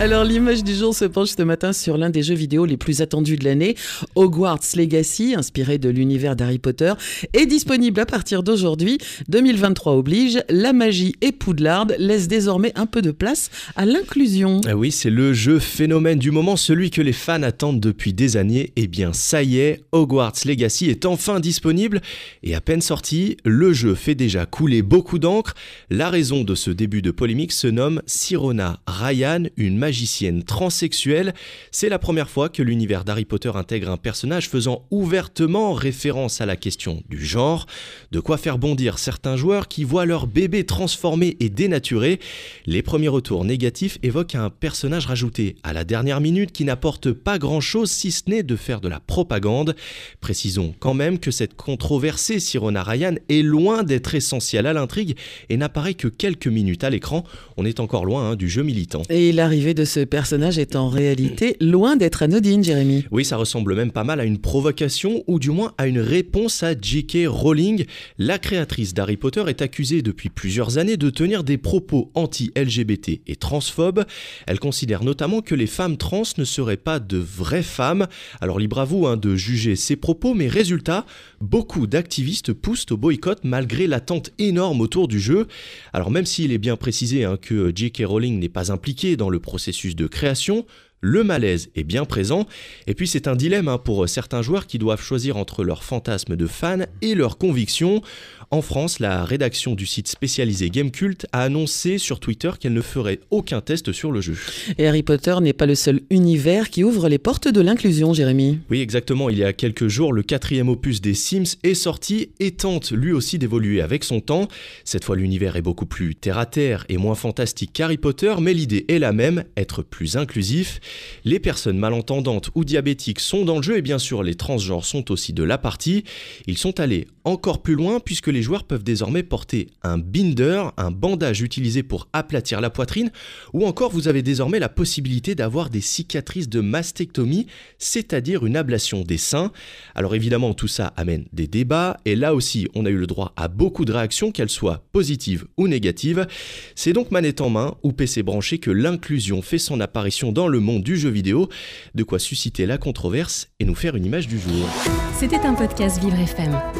Alors l'image du jour se penche ce matin sur l'un des jeux vidéo les plus attendus de l'année, Hogwarts Legacy, inspiré de l'univers d'Harry Potter, est disponible à partir d'aujourd'hui. 2023 oblige, la magie et Poudlard laissent désormais un peu de place à l'inclusion. Ah oui, c'est le jeu phénomène du moment, celui que les fans attendent depuis des années. Eh bien ça y est, Hogwarts Legacy est enfin disponible et à peine sorti, le jeu fait déjà couler beaucoup d'encre. La raison de ce début de polémique se nomme Sirona Ryan, une magie magicienne transsexuelle. C'est la première fois que l'univers d'Harry Potter intègre un personnage faisant ouvertement référence à la question du genre, de quoi faire bondir certains joueurs qui voient leur bébé transformé et dénaturé. Les premiers retours négatifs évoquent un personnage rajouté à la dernière minute qui n'apporte pas grand-chose si ce n'est de faire de la propagande. Précisons quand même que cette controversée Sirona Ryan est loin d'être essentielle à l'intrigue et n'apparaît que quelques minutes à l'écran. On est encore loin hein, du jeu militant. Et l'arrivée de ce personnage est en réalité loin d'être anodine, Jérémy. Oui, ça ressemble même pas mal à une provocation ou du moins à une réponse à J.K. Rowling. La créatrice d'Harry Potter est accusée depuis plusieurs années de tenir des propos anti-LGBT et transphobes. Elle considère notamment que les femmes trans ne seraient pas de vraies femmes. Alors libre à vous hein, de juger ces propos, mais résultat, beaucoup d'activistes poussent au boycott malgré l'attente énorme autour du jeu. Alors même s'il est bien précisé hein, que J.K. Rowling n'est pas impliquée dans le processus de création, le malaise est bien présent, et puis c'est un dilemme hein, pour certains joueurs qui doivent choisir entre leurs fantasmes de fans et leurs convictions. En France, la rédaction du site spécialisé Gamecult a annoncé sur Twitter qu'elle ne ferait aucun test sur le jeu. Et Harry Potter n'est pas le seul univers qui ouvre les portes de l'inclusion, Jérémy. Oui, exactement. Il y a quelques jours, le quatrième opus des Sims est sorti et tente lui aussi d'évoluer avec son temps. Cette fois, l'univers est beaucoup plus terre-à-terre et moins fantastique qu'Harry Potter, mais l'idée est la même, être plus inclusif. Les personnes malentendantes ou diabétiques sont dans le jeu et bien sûr les transgenres sont aussi de la partie. Ils sont allés encore plus loin puisque les joueurs peuvent désormais porter un binder, un bandage utilisé pour aplatir la poitrine, ou encore vous avez désormais la possibilité d'avoir des cicatrices de mastectomie, c'est-à-dire une ablation des seins. Alors évidemment tout ça amène des débats et là aussi on a eu le droit à beaucoup de réactions, qu'elles soient positives ou négatives. C'est donc manette en main ou PC branché que l'inclusion fait son apparition dans le monde du jeu vidéo, de quoi susciter la controverse et nous faire une image du jour. C'était un podcast Vivre FM.